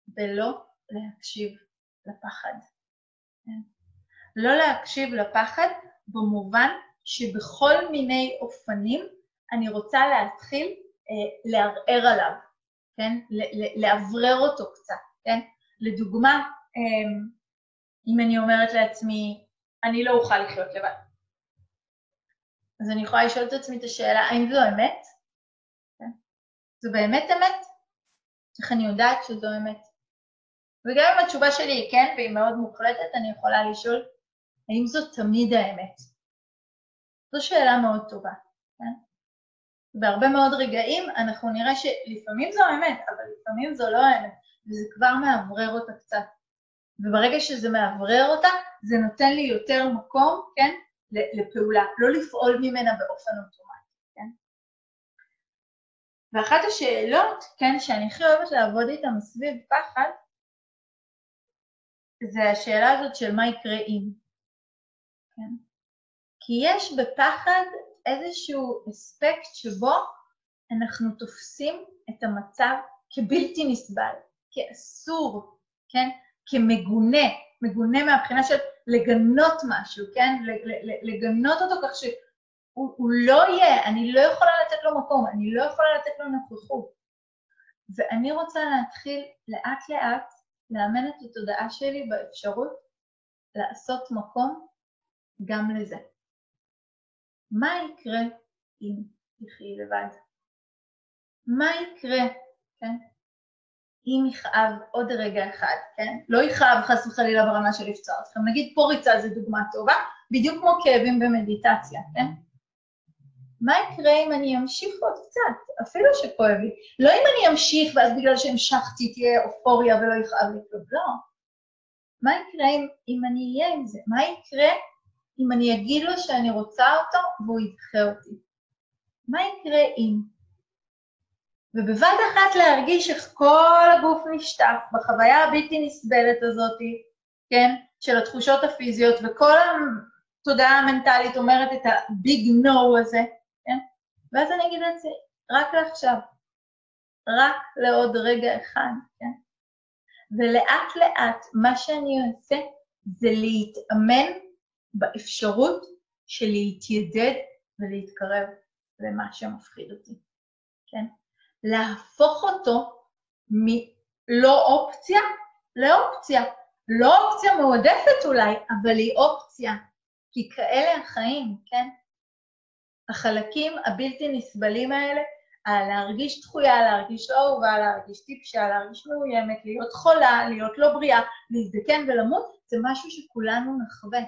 בלא להקשיב לפחד. כן? לא להקשיב לפחד במובן שבכל מיני אופנים אני רוצה להתחיל אה, לערער עליו, כן? לאוורר אותו קצת, כן? לדוגמה, אה, אם אני אומרת לעצמי, אני לא אוכל לחיות לבד. אז אני יכולה לשאול את עצמי את השאלה, האם זו אמת? כן. זו באמת אמת? איך אני יודעת שזו אמת? וגם אם התשובה שלי היא כן והיא מאוד מוחלטת, אני יכולה לשאול, האם זו תמיד האמת? זו שאלה מאוד טובה, כן? בהרבה מאוד רגעים אנחנו נראה שלפעמים זו האמת, אבל לפעמים זו לא האמת. וזה כבר מאוורר אותה קצת. וברגע שזה מאוורר אותה, זה נותן לי יותר מקום, כן, לפעולה, לא לפעול ממנה באופן אוטומטי, כן? ואחת השאלות, כן, שאני הכי אוהבת לעבוד איתן סביב פחד, זה השאלה הזאת של מה יקרה אם, כן? כי יש בפחד איזשהו אספקט שבו אנחנו תופסים את המצב כבלתי נסבל, כאסור, כן? כמגונה, מגונה מהבחינה של לגנות משהו, כן? לגנות אותו כך שהוא לא יהיה, אני לא יכולה לתת לו מקום, אני לא יכולה לתת לו נוכחות. ואני רוצה להתחיל לאט לאט לאמן את התודעה שלי באפשרות לעשות מקום גם לזה. מה יקרה אם תחי לבד? מה יקרה, כן? אם יכאב עוד רגע אחד, כן? לא יכאב חס וחלילה ברמה של לפצוע אתכם. נגיד פה ריצה זו דוגמה טובה, בדיוק כמו כאבים במדיטציה, כן? מה יקרה אם אני אמשיך עוד קצת, אפילו שכואב לי? לא אם אני אמשיך ואז בגלל שהמשכתי תהיה אופוריה ולא יכאב לי כלום, לא. מה יקרה אם, אם אני אהיה עם זה? מה יקרה אם אני אגיד לו שאני רוצה אותו והוא ידחה אותי? מה יקרה אם? ובבת אחת להרגיש איך כל הגוף נשטף בחוויה הבלתי נסבלת הזאת, כן, של התחושות הפיזיות, וכל התודעה המנטלית אומרת את הביג נו הזה, כן? ואז אני אגיד לעצמי, רק לעכשיו, רק לעוד רגע אחד, כן? ולאט לאט מה שאני אעשה זה להתאמן באפשרות של להתיידד ולהתקרב למה שמפחיד אותי, כן? להפוך אותו מלא אופציה לאופציה. לא אופציה מועדפת אולי, אבל היא אופציה, כי כאלה החיים, כן? החלקים הבלתי נסבלים האלה, להרגיש דחויה, להרגיש לא אהובה, להרגיש טיפשה, להרגיש מאוימת, להיות חולה, להיות לא בריאה, להזדקן ולמות, זה משהו שכולנו נחווה.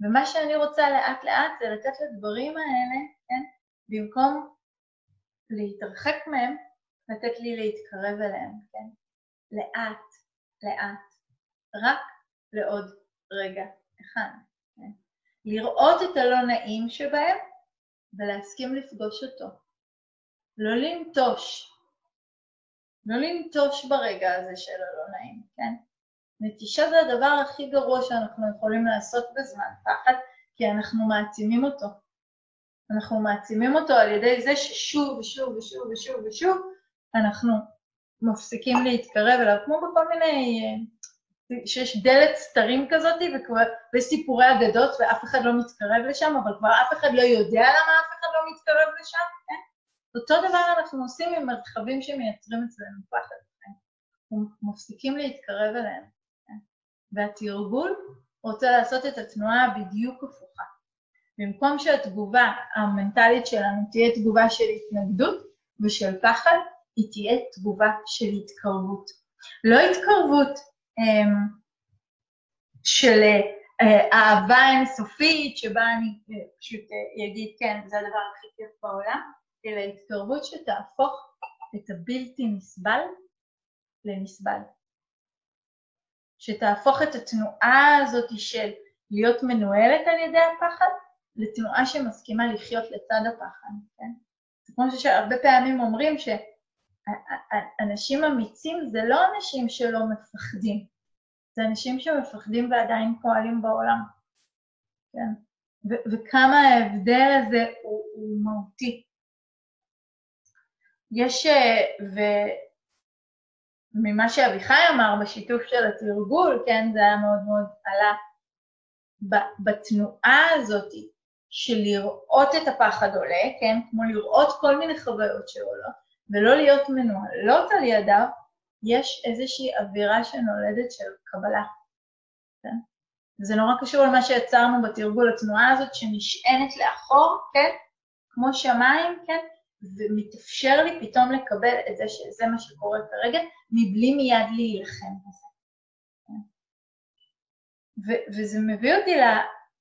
ומה שאני רוצה לאט לאט זה לתת לדברים האלה, כן, במקום להתרחק מהם, לתת לי להתקרב אליהם, כן? לאט, לאט, רק לעוד רגע אחד, כן? לראות את הלא נעים שבהם ולהסכים לפגוש אותו. לא לנטוש, לא לנטוש ברגע הזה של הלא נעים, כן? נטישה זה הדבר הכי גרוע שאנחנו יכולים לעשות בזמן פחד, כי אנחנו מעצימים אותו. אנחנו מעצימים אותו על ידי זה ששוב ושוב ושוב ושוב ושוב אנחנו מפסיקים להתקרב אליו, כמו בכל מיני, אה, שיש דלת סתרים כזאת ויש סיפורי אגדות ואף אחד לא מתקרב לשם, אבל כבר אף אחד לא יודע למה אף אחד לא מתקרב לשם, כן? אותו דבר אנחנו עושים עם מרחבים שמייצרים אצלנו פחד, כן? מפסיקים להתקרב אליהם, כן? והתרגול רוצה לעשות את התנועה הבדיוק הפוכה. במקום שהתגובה המנטלית שלנו תהיה תגובה של התנגדות ושל פחד, היא תהיה תגובה של התקרבות. לא התקרבות um, של uh, אהבה אינסופית, שבה אני uh, פשוט uh, אגיד, כן, זה הדבר הכי כיף בעולם, אלא התקרבות שתהפוך את הבלתי נסבל לנסבל. שתהפוך את התנועה הזאת של להיות מנוהלת על ידי הפחד לתנועה שמסכימה לחיות לצד הפחד, כן? זה כמו שהרבה פעמים אומרים שאנשים אמיצים זה לא אנשים שלא מפחדים, זה אנשים שמפחדים ועדיין פועלים בעולם, כן? ו- וכמה ההבדל הזה הוא, הוא מהותי. יש, וממה שאביחי אמר בשיתוף של התרגול, כן, זה היה מאוד מאוד עלה בתנועה הזאת של לראות את הפחד עולה, כן? כמו לראות כל מיני חוויות שעולות, ולא להיות מנוהלות על ידיו, יש איזושהי אווירה שנולדת של קבלה, כן? וזה נורא קשור למה שיצרנו בתרגול, התנועה הזאת שנשענת לאחור, כן? כמו שמיים, כן? ומתאפשר לי פתאום לקבל את זה שזה מה שקורה כרגע, מבלי מיד להילחם בזה. כן? וזה מביא אותי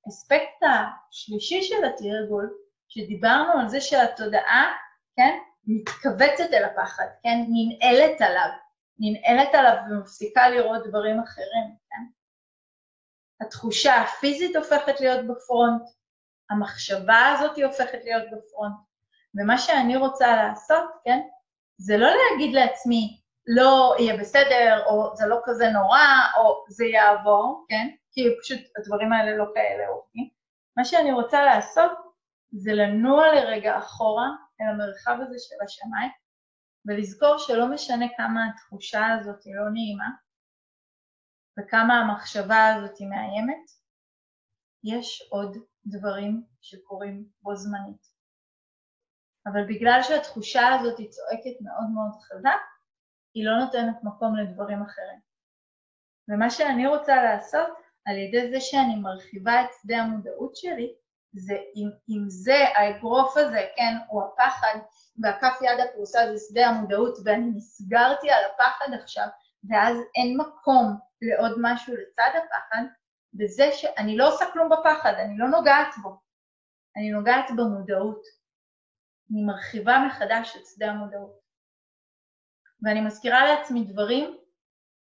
האספקט השלישי של התרגול, שדיברנו על זה שהתודעה, כן, מתכווצת אל הפחד, כן, ננעלת עליו, ננעלת עליו ומפסיקה לראות דברים אחרים, כן? התחושה הפיזית הופכת להיות בפרונט, המחשבה הזאת הופכת להיות בפרונט. ומה שאני רוצה לעשות, כן, זה לא להגיד לעצמי, לא יהיה בסדר, או זה לא כזה נורא, או זה יעבור, כן? כי פשוט הדברים האלה לא כאלה עובדים. מה שאני רוצה לעשות זה לנוע לרגע אחורה אל המרחב הזה של השמיים, ולזכור שלא משנה כמה התחושה הזאת היא לא נעימה, וכמה המחשבה הזאת היא מאיימת, יש עוד דברים שקורים בו זמנית. אבל בגלל שהתחושה הזאת היא צועקת מאוד מאוד חזק, היא לא נותנת מקום לדברים אחרים. ומה שאני רוצה לעשות, על ידי זה שאני מרחיבה את שדה המודעות שלי, זה אם, אם זה, האגרוף הזה, כן, הוא הפחד, והכף יד הפרוסה זה שדה המודעות, ואני נסגרתי על הפחד עכשיו, ואז אין מקום לעוד משהו לצד הפחד, בזה שאני לא עושה כלום בפחד, אני לא נוגעת בו, אני נוגעת במודעות. אני מרחיבה מחדש את שדה המודעות. ואני מזכירה לעצמי דברים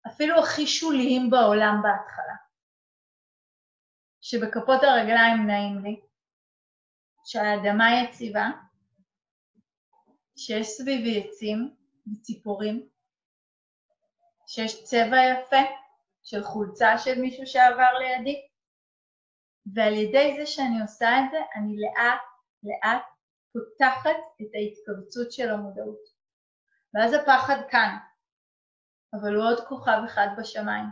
אפילו הכי שוליים בעולם בהתחלה, שבכפות הרגליים נעים לי, שהאדמה יציבה, שיש סביבי עצים וציפורים, שיש צבע יפה של חולצה של מישהו שעבר לידי, ועל ידי זה שאני עושה את זה, אני לאט לאט פותחת את ההתכווצות של המודעות. ואז הפחד כאן, אבל הוא עוד כוכב אחד בשמיים,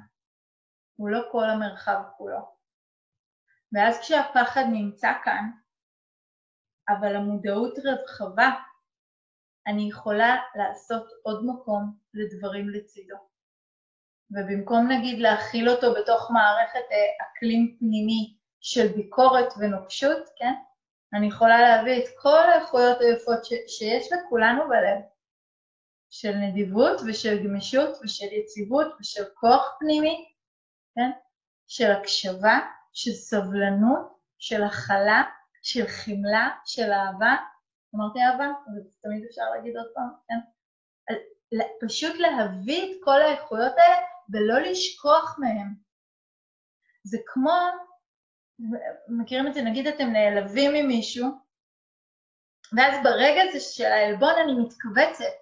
הוא לא כל המרחב כולו. ואז כשהפחד נמצא כאן, אבל המודעות רחבה, אני יכולה לעשות עוד מקום לדברים לצידו. ובמקום נגיד להכיל אותו בתוך מערכת אה, אקלים פנימי של ביקורת ונוקשות, כן? אני יכולה להביא את כל האיכויות היפות ש- שיש לכולנו בלב, של נדיבות ושל גמישות ושל יציבות ושל כוח פנימי, כן? של הקשבה, של סבלנות, של הכלה, של חמלה, של אהבה. אמרתי אהבה? אבל תמיד אפשר להגיד עוד פעם, כן? פשוט להביא את כל האיכויות האלה ולא לשכוח מהם. זה כמו מכירים את זה, נגיד אתם נעלבים ממישהו, ואז ברגע הזה של העלבון אני מתכווצת.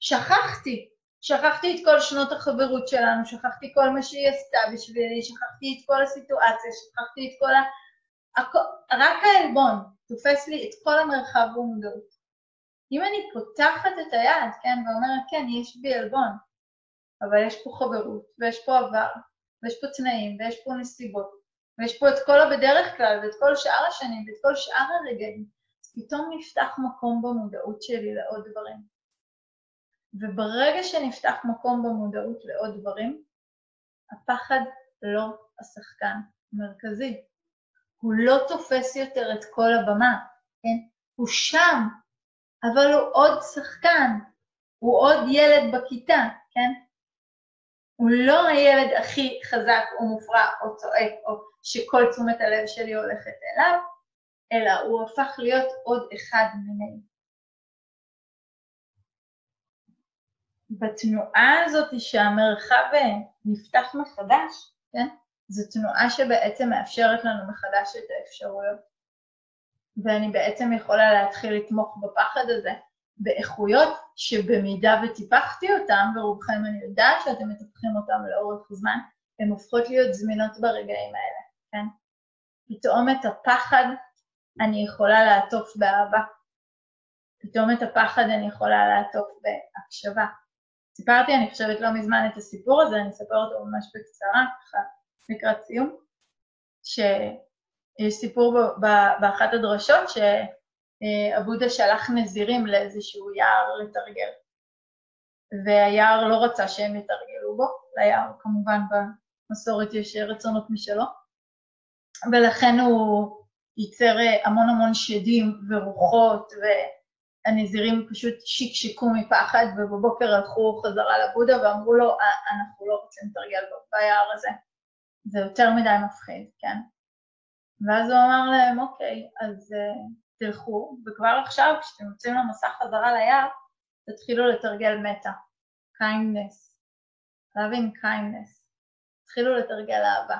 שכחתי, שכחתי את כל שנות החברות שלנו, שכחתי כל מה שהיא עשתה בשבילי, שכחתי את כל הסיטואציה, שכחתי את כל ה... רק העלבון תופס לי את כל המרחב במודעות. אם אני פותחת את היד, כן, ואומרת, כן, יש בי עלבון, אבל יש פה חברות, ויש פה עבר, ויש פה תנאים, ויש פה נסיבות, ויש פה את כל הבדרך כלל, ואת כל שאר השנים, ואת כל שאר הרגעים, אז פתאום נפתח מקום במודעות שלי לעוד דברים. וברגע שנפתח מקום במודעות לעוד דברים, הפחד לא השחקן המרכזי. הוא לא תופס יותר את כל הבמה, כן? הוא שם, אבל הוא עוד שחקן, הוא עוד ילד בכיתה, כן? הוא לא הילד הכי חזק או מופרע או צועק או שכל תשומת הלב שלי הולכת אליו, אלא הוא הפך להיות עוד אחד מיני. בתנועה הזאת שהמרחב נפתח מחדש, כן? זו תנועה שבעצם מאפשרת לנו מחדש את האפשרויות. ואני בעצם יכולה להתחיל לתמוך בפחד הזה באיכויות שבמידה וטיפחתי אותם, ורובכם אני יודעת שאתם מטפחים אותם לאורך זמן, הן הופכות להיות זמינות ברגעים האלה. כן? פתאום את הפחד אני יכולה לעטוף באהבה. פתאום את הפחד אני יכולה לעטוף בהקשבה. סיפרתי, אני חושבת, לא מזמן את הסיפור הזה, אני אספר אותו ממש בקצרה, ככה לקראת סיום, שיש סיפור באחת הדרשות שאבודה שלח נזירים לאיזשהו יער לתרגל, והיער לא רצה שהם יתרגלו בו, ליער כמובן במסורת יש רצונות משלו, ולכן הוא ייצר המון המון שדים ורוחות, והנזירים פשוט שקשקו מפחד, ובבוקר הלכו חזרה לבודה ואמרו לו, אה, אנחנו לא רוצים לתרגל ביער הזה, זה יותר מדי מפחיד, כן? ואז הוא אמר להם, אוקיי, אז uh, תלכו, וכבר עכשיו, כשאתם יוצאים למסע חזרה ליער, תתחילו לתרגל מטה. kindness, loving kindness. תתחילו לתרגל אהבה.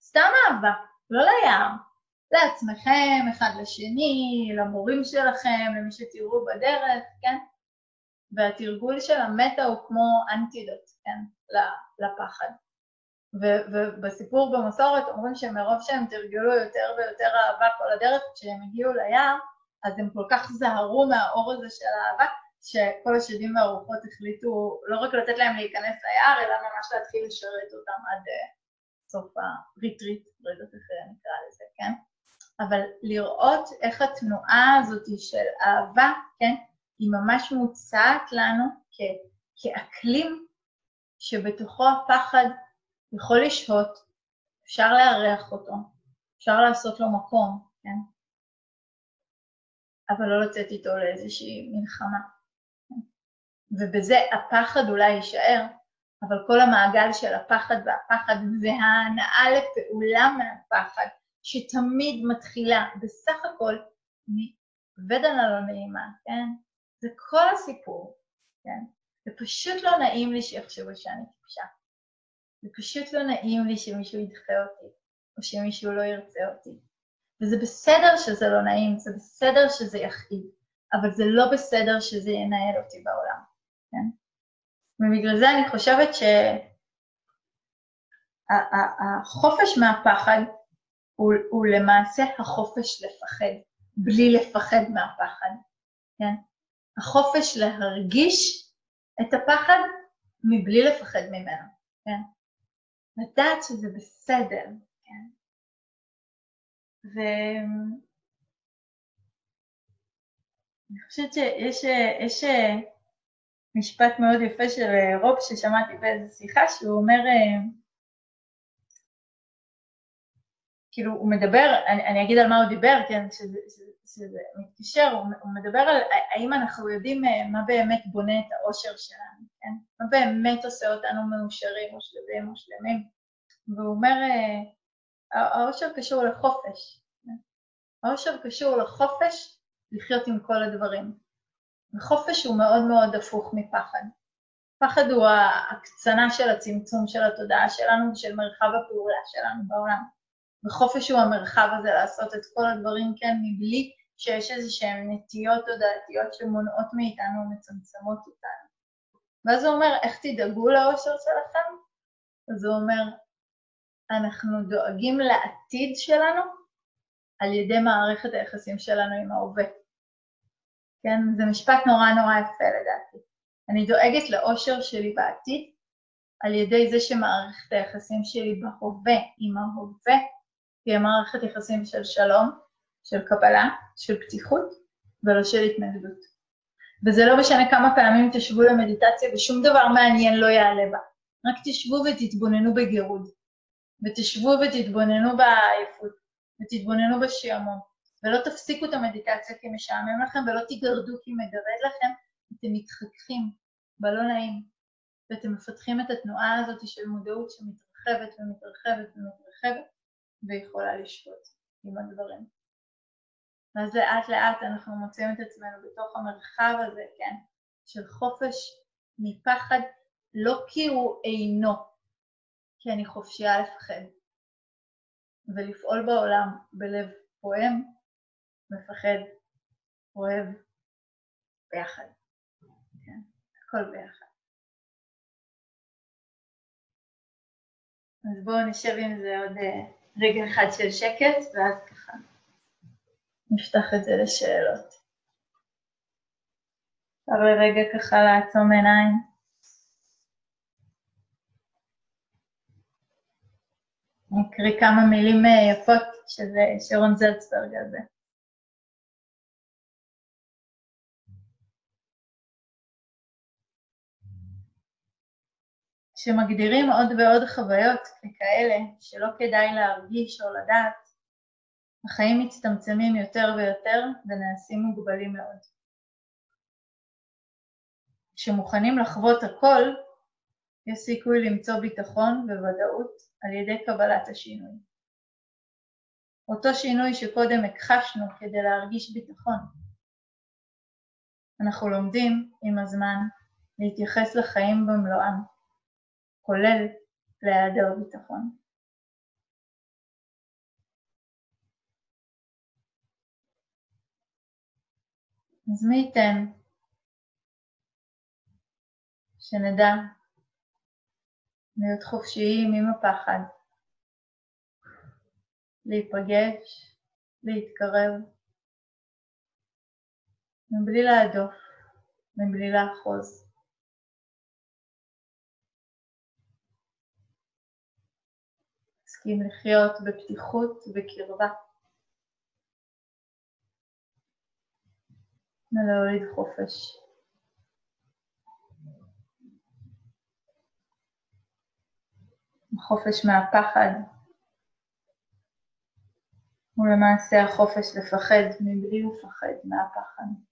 סתם אהבה, לא ליער, לעצמכם, אחד לשני, למורים שלכם, למי שתראו בדרך, כן? והתרגול של המטה הוא כמו אנטידוט, כן? לפחד. ובסיפור במסורת אומרים שמרוב שהם תרגלו יותר ויותר אהבה כל הדרך, כשהם הגיעו ליער, אז הם כל כך זהרו מהאור הזה של האהבה, שכל השדים והרוחות החליטו לא רק לתת להם להיכנס ליער, אלא ממש להתחיל לשרת אותם עד uh, סוף הריטריט, לא יודעת איך נקרא לזה, כן? אבל לראות איך התנועה הזאת של אהבה, כן, היא ממש מוצעת לנו כ- כאקלים שבתוכו הפחד יכול לשהות, אפשר לארח אותו, אפשר לעשות לו מקום, כן? אבל לא לצאת איתו לאיזושהי מלחמה. ובזה הפחד אולי יישאר, אבל כל המעגל של הפחד והפחד וההנאה לפעולה מהפחד, שתמיד מתחילה בסך הכל מבדן הלא נעימה, כן? זה כל הסיפור, כן? זה פשוט לא נעים לי שיחשבו שאני טיפשה. זה פשוט לא נעים לי שמישהו ידחה אותי, או שמישהו לא ירצה אותי. וזה בסדר שזה לא נעים, זה בסדר שזה יכאיב, אבל זה לא בסדר שזה ינהל אותי בעולם, כן? ובגלל זה אני חושבת שהחופש מהפחד הוא, הוא למעשה החופש לפחד, בלי לפחד מהפחד, כן? החופש להרגיש את הפחד מבלי לפחד ממנו, כן? לדעת שזה בסדר, כן? ואני חושבת שיש יש משפט מאוד יפה של רוב ששמעתי באיזו שיחה, שהוא אומר, כאילו הוא מדבר, אני, אני אגיד על מה הוא דיבר, כן, שזה, שזה, שזה מתקשר, הוא, הוא מדבר על האם אנחנו יודעים מה באמת בונה את האושר שלנו, כן? מה באמת עושה אותנו מאושרים או שלווים או שלמים. והוא אומר, האושר קשור לחופש. האושר קשור לחופש לחיות עם כל הדברים. וחופש הוא מאוד מאוד הפוך מפחד. פחד הוא ההקצנה של הצמצום של התודעה שלנו ושל מרחב הפעולה שלנו בעולם. וחופש הוא המרחב הזה לעשות את כל הדברים כן מבלי שיש איזה שהן נטיות תודעתיות שמונעות מאיתנו ומצמצמות אותנו. ואז הוא אומר, איך תדאגו לאושר שלכם? אז הוא אומר, אנחנו דואגים לעתיד שלנו על ידי מערכת היחסים שלנו עם ההווה. כן, זה משפט נורא נורא יפה לדעתי. אני דואגת לאושר שלי בעתיד על ידי זה שמערכת היחסים שלי בהווה עם ההווה תהיה מערכת יחסים של שלום, של קבלה, של פתיחות ולא של התנגדות. וזה לא משנה כמה פעמים תשבו למדיטציה ושום דבר מעניין לא יעלה בה. רק תשבו ותתבוננו בגירוד. ותשבו ותתבוננו בעייפות, ותתבוננו בשעמום, ולא תפסיקו את המדיטציה כי משעמם לכם, ולא תיגרדו כי מגרד לכם, אתם מתחככים בלא נעים, ואתם מפתחים את התנועה הזאת של מודעות שמתרחבת ומתרחבת ומתרחבת, ויכולה לשפוט עם הדברים. ואז לאט לאט אנחנו מוצאים את עצמנו בתוך המרחב הזה, כן, של חופש מפחד, לא כי הוא אינו, כי אני חופשייה לפחד. ולפעול בעולם בלב פועם, מפחד, אוהב, ביחד. כן, הכל ביחד. אז בואו נשב עם זה עוד אה, רגע אחד של שקט, ואז ככה נפתח את זה לשאלות. אפשר לרגע ככה לעצום עיניים. אני אקריא כמה מילים אה, יפות שזה שרון זלצברג הזה. שמגדירים עוד ועוד חוויות ככאלה שלא כדאי להרגיש או לדעת, החיים מצטמצמים יותר ויותר ונעשים מוגבלים מאוד. כשמוכנים לחוות הכל, יש סיכוי למצוא ביטחון וודאות על ידי קבלת השינוי. אותו שינוי שקודם הכחשנו כדי להרגיש ביטחון. אנחנו לומדים עם הזמן להתייחס לחיים במלואם, כולל להיעדר ביטחון. אז מי ייתן שנדע להיות חופשיים עם הפחד, להיפגש, להתקרב, מבלי להדוף, מבלי לאחוז. הסכים לחיות בפתיחות וקרבה. ולהוליד חופש. החופש מהפחד הוא למעשה החופש לפחד מבלי לפחד מהפחד.